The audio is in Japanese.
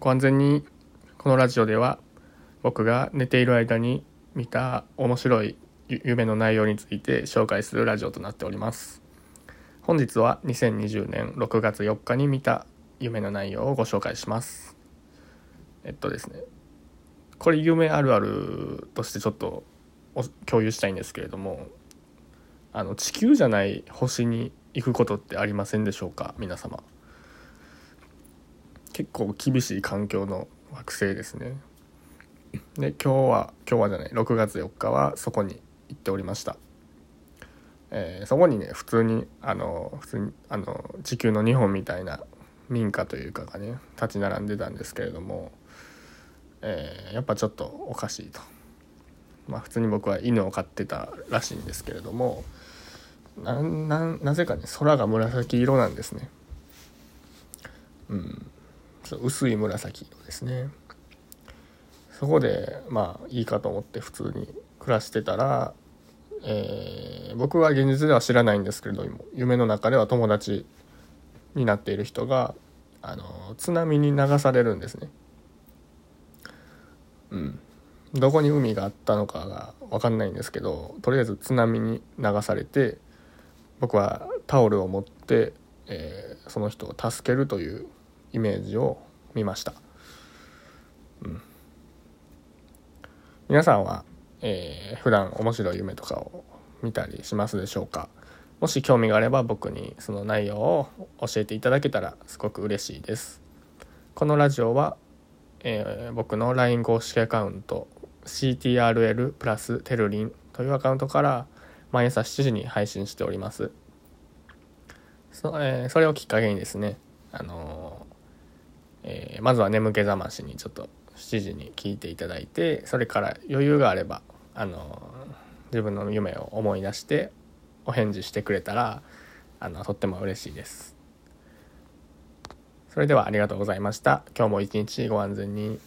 ご安全にこのラジオでは僕が寝ている間に見た面白い夢の内容について紹介するラジオとなっております。本日は2020年6月4日に見た夢の内容をご紹介します。えっとですねこれ夢あるあるとしてちょっと共有したいんですけれどもあの地球じゃない星に行くことってありませんでしょうか？皆様。結構厳しい環境の惑星ですね。で今日は今日はじゃない6月4日はそこに行っておりました、えー、そこにね普通にあの普通にあの地球の日本みたいな民家というかがね立ち並んでたんですけれども、えー、やっぱちょっとおかしいと。まあ普通に僕は犬を飼ってたらしいんですけれどもななぜかね空が紫色なんですね。うん。薄い紫色ですね。そこでまあいいかと思って普通に暮らしてたら、えー、僕は現実では知らないんですけれども夢の中では友達になっている人があの津波に流されるんですね。うん。どこに海があったのかが分かんないんですけどとりあえず津波に流されて僕はタオルを持って、えー、その人を助けるというイメージを見ました、うん、皆さんは、えー、普段面白い夢とかを見たりしますでしょうか？もし興味があれば僕にその内容を教えていただけたらすごく嬉しいです。このラジオは、えー、僕の LINE 公式アカウント CTRL プラステルリンというアカウントから毎朝7時に配信しております。そ,、えー、それをきっかけにですねあのえー、まずは眠気覚ましにちょっと7時に聞いていただいてそれから余裕があればあの自分の夢を思い出してお返事してくれたらあのとっても嬉しいです。それではありがとうございました。今日も一日ご安全に。